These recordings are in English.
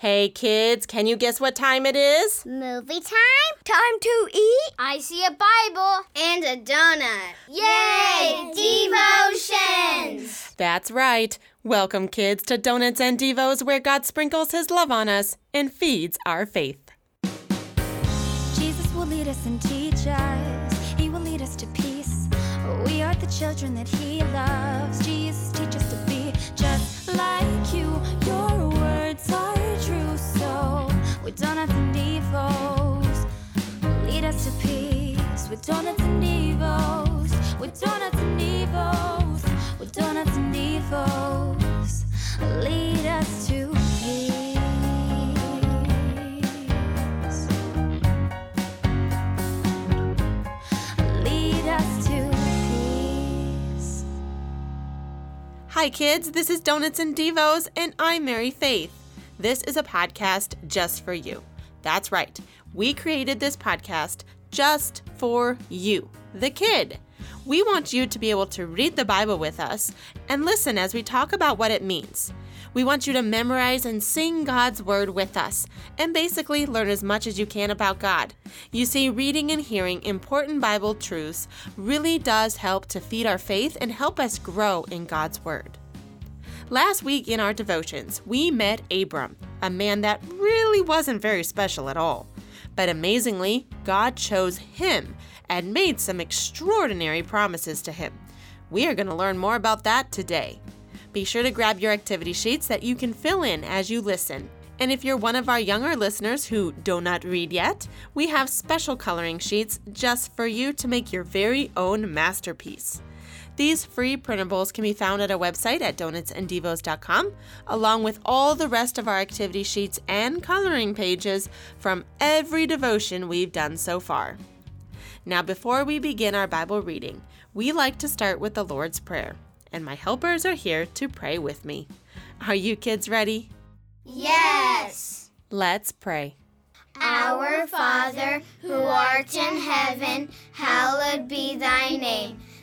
Hey kids, can you guess what time it is? Movie time? Time to eat? I see a Bible and a donut. Yay! Devotions! That's right. Welcome, kids, to Donuts and Devos, where God sprinkles His love on us and feeds our faith. Jesus will lead us and teach us. He will lead us to peace. We are the children that He loves. Jesus, donuts and devos, lead us to peace. With donuts and devos, with donuts and devos, with donuts and devos, lead us to. Lead us to peace. Hi, kids. This is Donuts and Devos, and I'm Mary Faith. This is a podcast just for you. That's right. We created this podcast just for you, the kid. We want you to be able to read the Bible with us and listen as we talk about what it means. We want you to memorize and sing God's Word with us, and basically learn as much as you can about God. You see, reading and hearing important Bible truths really does help to feed our faith and help us grow in God's Word. Last week in our devotions, we met Abram, a man that really wasn't very special at all. But amazingly, God chose him and made some extraordinary promises to him. We are going to learn more about that today. Be sure to grab your activity sheets that you can fill in as you listen. And if you're one of our younger listeners who do not read yet, we have special coloring sheets just for you to make your very own masterpiece. These free printables can be found at our website at donutsanddevos.com, along with all the rest of our activity sheets and coloring pages from every devotion we've done so far. Now, before we begin our Bible reading, we like to start with the Lord's Prayer, and my helpers are here to pray with me. Are you kids ready? Yes! Let's pray. Our Father, who art in heaven, hallowed be thy name.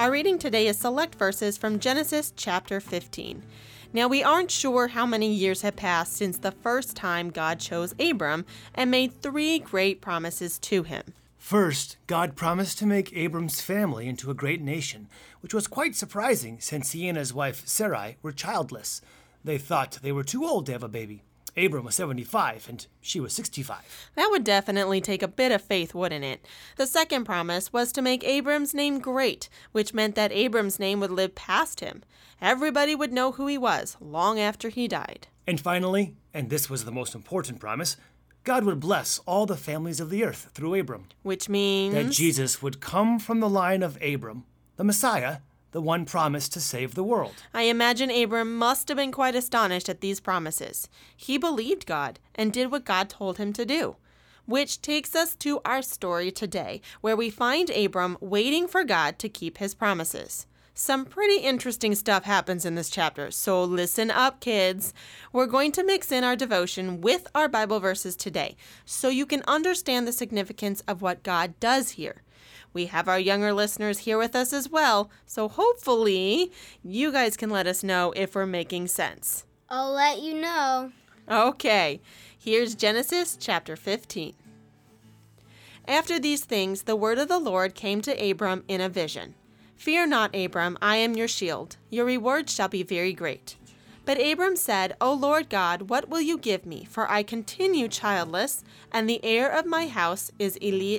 Our reading today is select verses from Genesis chapter 15. Now, we aren't sure how many years have passed since the first time God chose Abram and made three great promises to him. First, God promised to make Abram's family into a great nation, which was quite surprising since he and his wife Sarai were childless. They thought they were too old to have a baby. Abram was 75 and she was 65. That would definitely take a bit of faith, wouldn't it? The second promise was to make Abram's name great, which meant that Abram's name would live past him. Everybody would know who he was long after he died. And finally, and this was the most important promise, God would bless all the families of the earth through Abram. Which means. That Jesus would come from the line of Abram, the Messiah, the one promised to save the world. I imagine Abram must have been quite astonished at these promises. He believed God and did what God told him to do. Which takes us to our story today, where we find Abram waiting for God to keep his promises. Some pretty interesting stuff happens in this chapter, so listen up, kids. We're going to mix in our devotion with our Bible verses today so you can understand the significance of what God does here. We have our younger listeners here with us as well, so hopefully you guys can let us know if we're making sense. I'll let you know. Okay, here's Genesis chapter 15. After these things, the word of the Lord came to Abram in a vision Fear not, Abram, I am your shield. Your reward shall be very great. But Abram said, O Lord God, what will you give me? For I continue childless, and the heir of my house is Eli.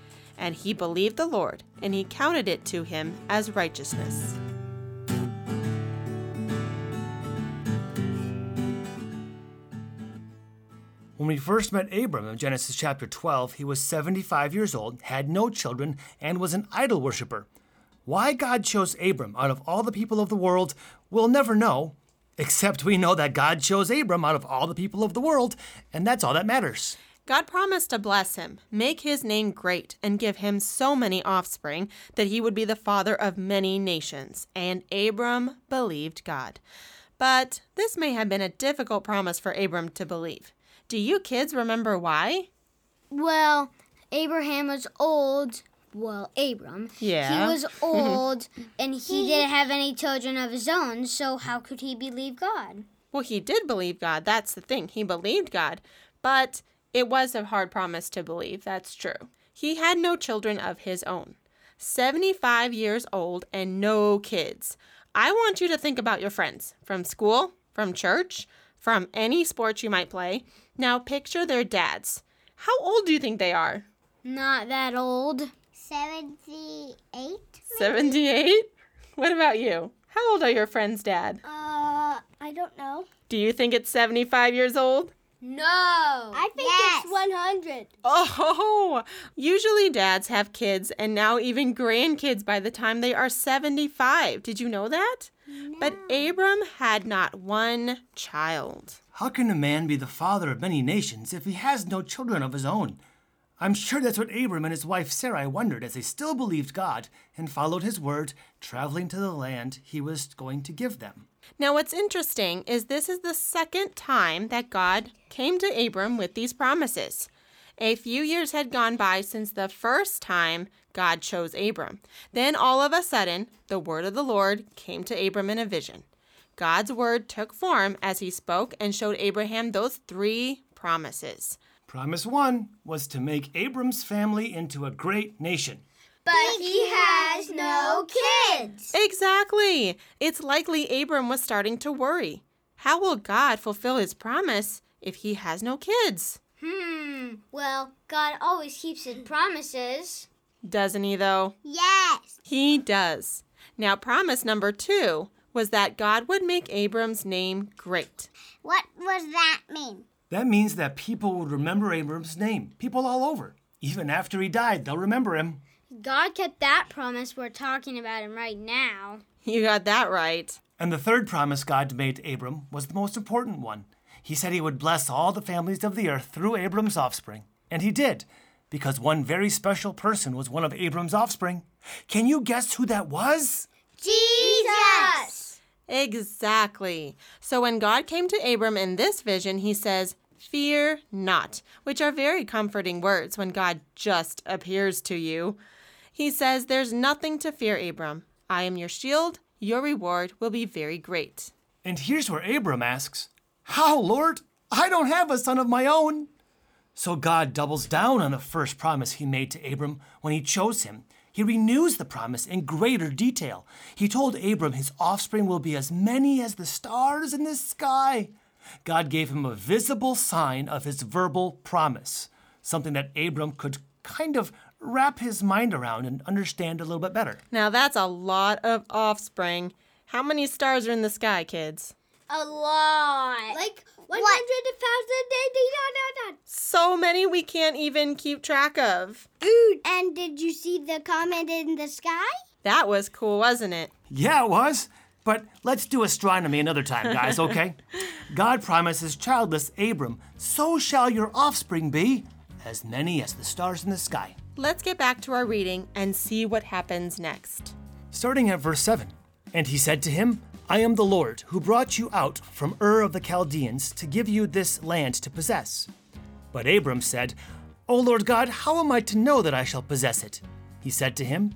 And he believed the Lord, and he counted it to him as righteousness. When we first met Abram in Genesis chapter 12, he was 75 years old, had no children, and was an idol worshiper. Why God chose Abram out of all the people of the world, we'll never know, except we know that God chose Abram out of all the people of the world, and that's all that matters. God promised to bless him, make his name great, and give him so many offspring that he would be the father of many nations. And Abram believed God. But this may have been a difficult promise for Abram to believe. Do you kids remember why? Well, Abraham was old. Well, Abram. Yeah. He was old and he didn't have any children of his own, so how could he believe God? Well, he did believe God. That's the thing. He believed God. But it was a hard promise to believe. That's true. He had no children of his own. 75 years old and no kids. I want you to think about your friends from school, from church, from any sport you might play. Now picture their dads. How old do you think they are? Not that old. 78? 78? What about you? How old are your friends' dad? Uh, I don't know. Do you think it's 75 years old? No. I think Yes. it's 100. Oh, usually dads have kids and now even grandkids by the time they are 75. Did you know that? But Abram had not one child. How can a man be the father of many nations if he has no children of his own? I'm sure that's what Abram and his wife Sarai wondered as they still believed God and followed his word, traveling to the land he was going to give them. Now, what's interesting is this is the second time that God came to Abram with these promises. A few years had gone by since the first time God chose Abram. Then, all of a sudden, the word of the Lord came to Abram in a vision. God's word took form as he spoke and showed Abraham those three promises. Promise one was to make Abram's family into a great nation. But he has no kids. Exactly. It's likely Abram was starting to worry. How will God fulfill his promise if he has no kids? Hmm. Well, God always keeps his promises. Doesn't he, though? Yes. He does. Now, promise number two was that God would make Abram's name great. What does that mean? That means that people would remember Abram's name, people all over. Even after he died, they'll remember him. God kept that promise. We're talking about him right now. You got that right. And the third promise God made to Abram was the most important one. He said he would bless all the families of the earth through Abram's offspring. And he did, because one very special person was one of Abram's offspring. Can you guess who that was? Jesus! Exactly. So when God came to Abram in this vision, he says, Fear not, which are very comforting words when God just appears to you. He says, There's nothing to fear, Abram. I am your shield. Your reward will be very great. And here's where Abram asks, How, Lord? I don't have a son of my own. So God doubles down on the first promise he made to Abram when he chose him. He renews the promise in greater detail. He told Abram his offspring will be as many as the stars in the sky. God gave him a visible sign of his verbal promise, something that Abram could kind of wrap his mind around and understand a little bit better. Now that's a lot of offspring. How many stars are in the sky, kids? A lot. Like 100,000. So many we can't even keep track of. And did you see the comet in the sky? That was cool, wasn't it? Yeah, it was. But let's do astronomy another time, guys, okay? God promises childless Abram, so shall your offspring be, as many as the stars in the sky. Let's get back to our reading and see what happens next. Starting at verse 7. And he said to him, I am the Lord who brought you out from Ur of the Chaldeans to give you this land to possess. But Abram said, O Lord God, how am I to know that I shall possess it? He said to him,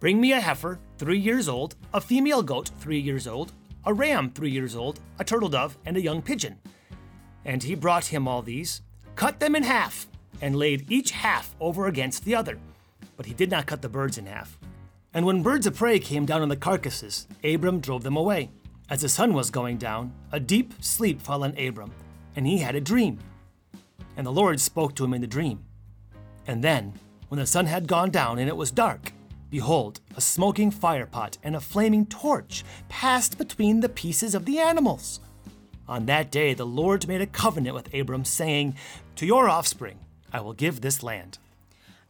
Bring me a heifer, three years old, a female goat, three years old, a ram, three years old, a turtle dove, and a young pigeon. And he brought him all these, cut them in half, and laid each half over against the other. But he did not cut the birds in half. And when birds of prey came down on the carcasses, Abram drove them away. As the sun was going down, a deep sleep fell on Abram, and he had a dream. And the Lord spoke to him in the dream. And then, when the sun had gone down and it was dark, behold, a smoking firepot and a flaming torch passed between the pieces of the animals. On that day, the Lord made a covenant with Abram, saying, To your offspring I will give this land.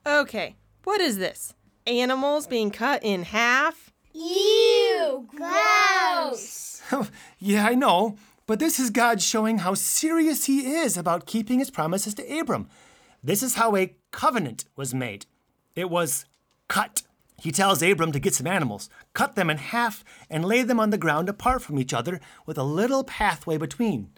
Okay, what is this? Animals being cut in half? Ew, gross. Oh, yeah, I know, but this is God showing how serious He is about keeping His promises to Abram. This is how a covenant was made it was cut. He tells Abram to get some animals, cut them in half, and lay them on the ground apart from each other with a little pathway between.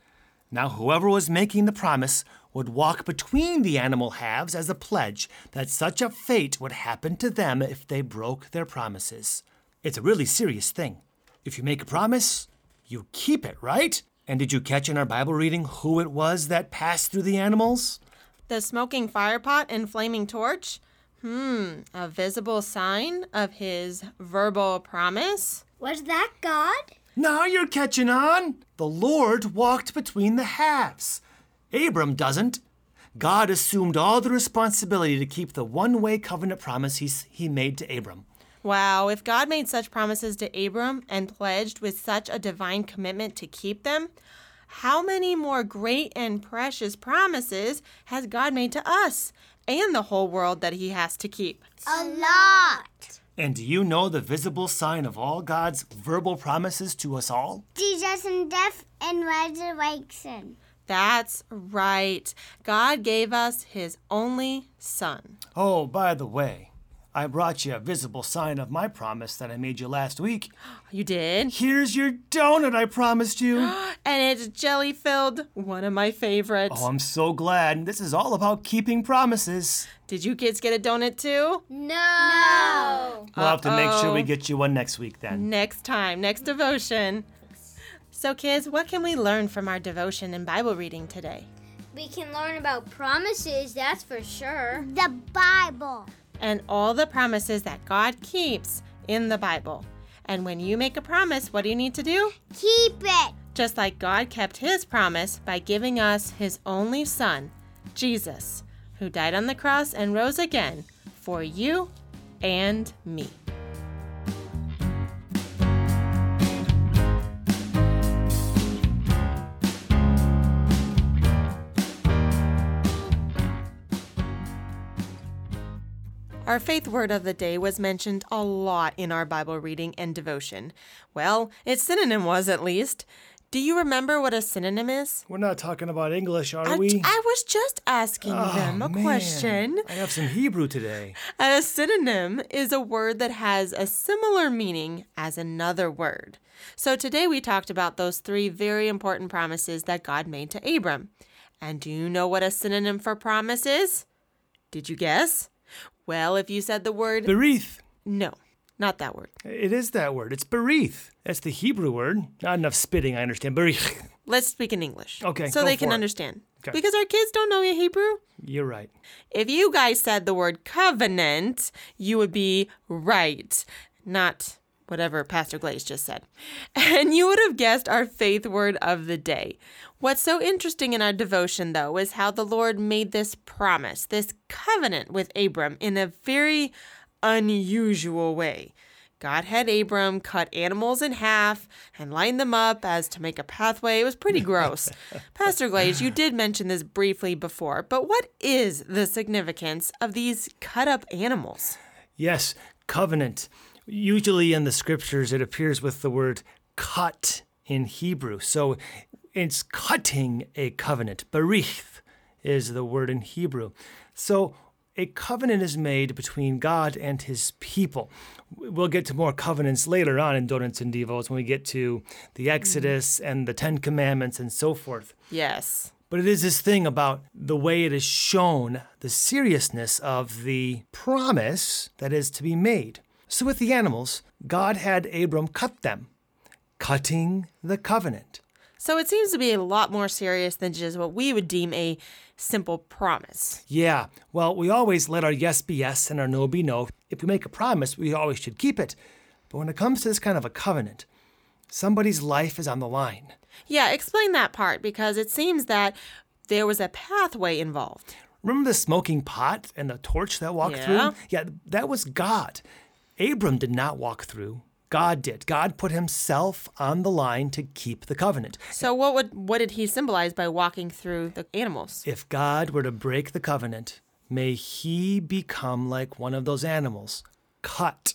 Now, whoever was making the promise would walk between the animal halves as a pledge that such a fate would happen to them if they broke their promises. It's a really serious thing. If you make a promise, you keep it, right? And did you catch in our Bible reading who it was that passed through the animals? The smoking firepot and flaming torch? Hmm, a visible sign of his verbal promise? Was that God? Now you're catching on. The Lord walked between the halves. Abram doesn't. God assumed all the responsibility to keep the one way covenant promise he's, he made to Abram. Wow, if God made such promises to Abram and pledged with such a divine commitment to keep them, how many more great and precious promises has God made to us and the whole world that he has to keep? A lot. And do you know the visible sign of all God's verbal promises to us all? Jesus and death and resurrection. That's right. God gave us his only son. Oh, by the way, I brought you a visible sign of my promise that I made you last week. You did? Here's your donut I promised you. And it's jelly filled, one of my favorites. Oh, I'm so glad. This is all about keeping promises. Did you kids get a donut too? No. We'll have to make sure we get you one next week then. Next time, next devotion. So, kids, what can we learn from our devotion and Bible reading today? We can learn about promises, that's for sure. The Bible. And all the promises that God keeps in the Bible. And when you make a promise, what do you need to do? Keep it. Just like God kept his promise by giving us his only son, Jesus, who died on the cross and rose again for you and me. Our faith word of the day was mentioned a lot in our Bible reading and devotion. Well, its synonym was at least. Do you remember what a synonym is? We're not talking about English, are I, we? I was just asking oh, them a Oh, man. question. I have some Hebrew today. A synonym is a word that has a similar meaning as another word. So today we talked about those three very important promises that God made to Abram. And do you know what a synonym for promise is? Did you guess? Well, if you said the word Berith. no, not that word. It is that word. It's berith. That's the Hebrew word. Not enough spitting, I understand. Berith. Let's speak in English. Okay, So they can it. understand. Okay. Because our kids don't know Hebrew. You're right. If you guys said the word covenant, you would be right, not whatever Pastor Glaze just said. And you would have guessed our faith word of the day. What's so interesting in our devotion, though, is how the Lord made this promise, this covenant with Abram in a very unusual way. God had Abram cut animals in half and line them up as to make a pathway. It was pretty gross. Pastor Glaze, you did mention this briefly before, but what is the significance of these cut up animals? Yes, covenant. Usually in the scriptures, it appears with the word cut in Hebrew. So it's cutting a covenant. Berith is the word in Hebrew. So a covenant is made between God and his people. We'll get to more covenants later on in Donuts and Devos when we get to the mm-hmm. Exodus and the Ten Commandments and so forth. Yes. But it is this thing about the way it is shown the seriousness of the promise that is to be made. So, with the animals, God had Abram cut them, cutting the covenant. So it seems to be a lot more serious than just what we would deem a simple promise. Yeah, well, we always let our yes be yes and our no be no. If we make a promise, we always should keep it. But when it comes to this kind of a covenant, somebody's life is on the line. Yeah, explain that part because it seems that there was a pathway involved. Remember the smoking pot and the torch that walked Yeah. through? Yeah, that was God. Abram did not walk through. God did. God put himself on the line to keep the covenant. So what would what did he symbolize by walking through the animals? If God were to break the covenant, may he become like one of those animals, cut.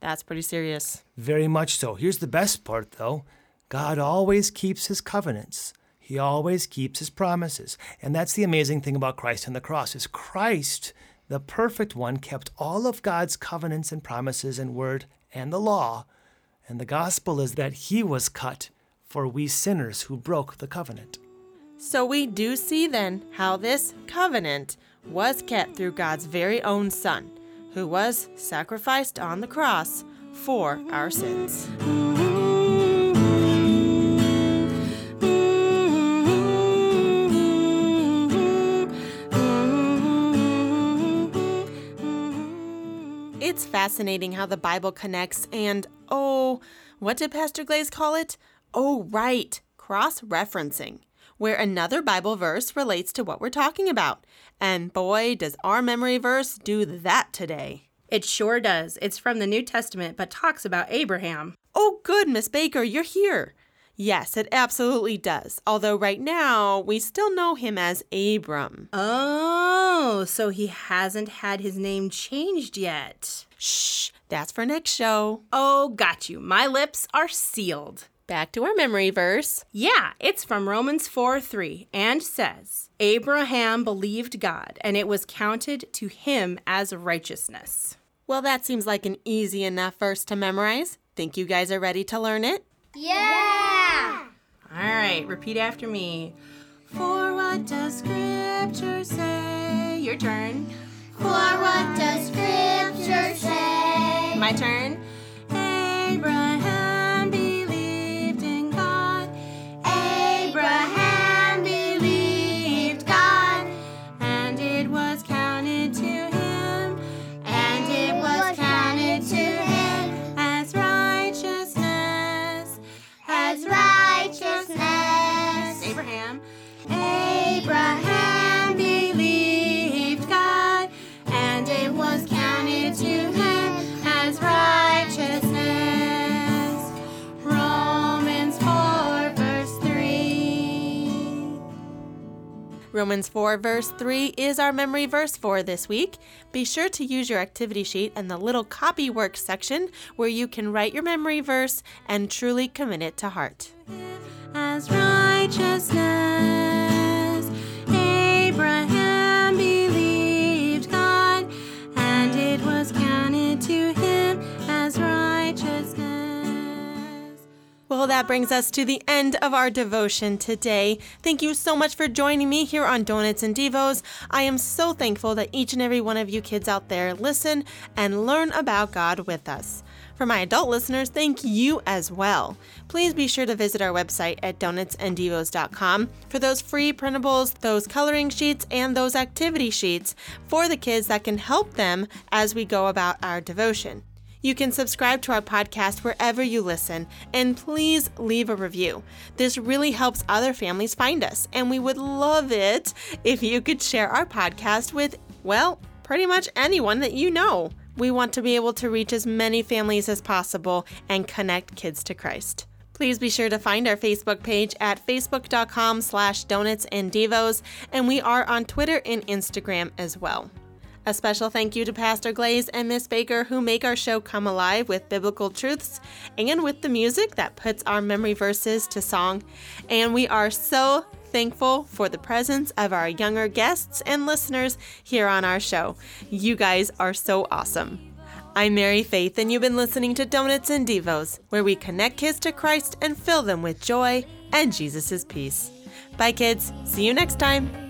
That's pretty serious. Very much so. Here's the best part, though God always keeps his covenants. He always keeps his promises. And that's the amazing thing about Christ and the cross is Christ, the perfect one, kept all of God's covenants and promises and word and the law. And the gospel is that he was cut for we sinners who broke the covenant. So we do see then how this covenant was kept through God's very own Son, who was sacrificed on the cross for our sins. It's fascinating how the Bible connects and, oh, what did Pastor Glaze call it? Oh, right, cross referencing, where another Bible verse relates to what we're talking about. And boy, does our memory verse do that today. It sure does. It's from the New Testament, but talks about Abraham. Oh, good, Miss Baker, you're here. Yes, it absolutely does. Although right now we still know him as Abram. Oh, so he hasn't had his name changed yet. Shh, that's for next show. Oh, got you. My lips are sealed. Back to our memory verse. Yeah, it's from Romans 4 3 and says, Abraham believed God, and it was counted to him as righteousness. Well, that seems like an easy enough verse to memorize. Think you guys are ready to learn it? Yeah! All right, repeat after me. For what does Scripture say? Your turn. For what does Scripture say? My turn. Abraham Romans 4, verse 3 is our memory verse for this week. Be sure to use your activity sheet and the little copy work section where you can write your memory verse and truly commit it to heart. Well, that brings us to the end of our devotion today. Thank you so much for joining me here on Donuts and Devos. I am so thankful that each and every one of you kids out there listen and learn about God with us. For my adult listeners, thank you as well. Please be sure to visit our website at donutsanddevos.com for those free printables, those coloring sheets, and those activity sheets for the kids that can help them as we go about our devotion. You can subscribe to our podcast wherever you listen, and please leave a review. This really helps other families find us, and we would love it if you could share our podcast with, well, pretty much anyone that you know. We want to be able to reach as many families as possible and connect kids to Christ. Please be sure to find our Facebook page at facebook.com slash donuts and devos, and we are on Twitter and Instagram as well. A special thank you to Pastor Glaze and Miss Baker who make our show come alive with biblical truths and with the music that puts our memory verses to song. And we are so thankful for the presence of our younger guests and listeners here on our show. You guys are so awesome. I'm Mary Faith, and you've been listening to Donuts and Devos, where we connect kids to Christ and fill them with joy and Jesus' peace. Bye, kids. See you next time.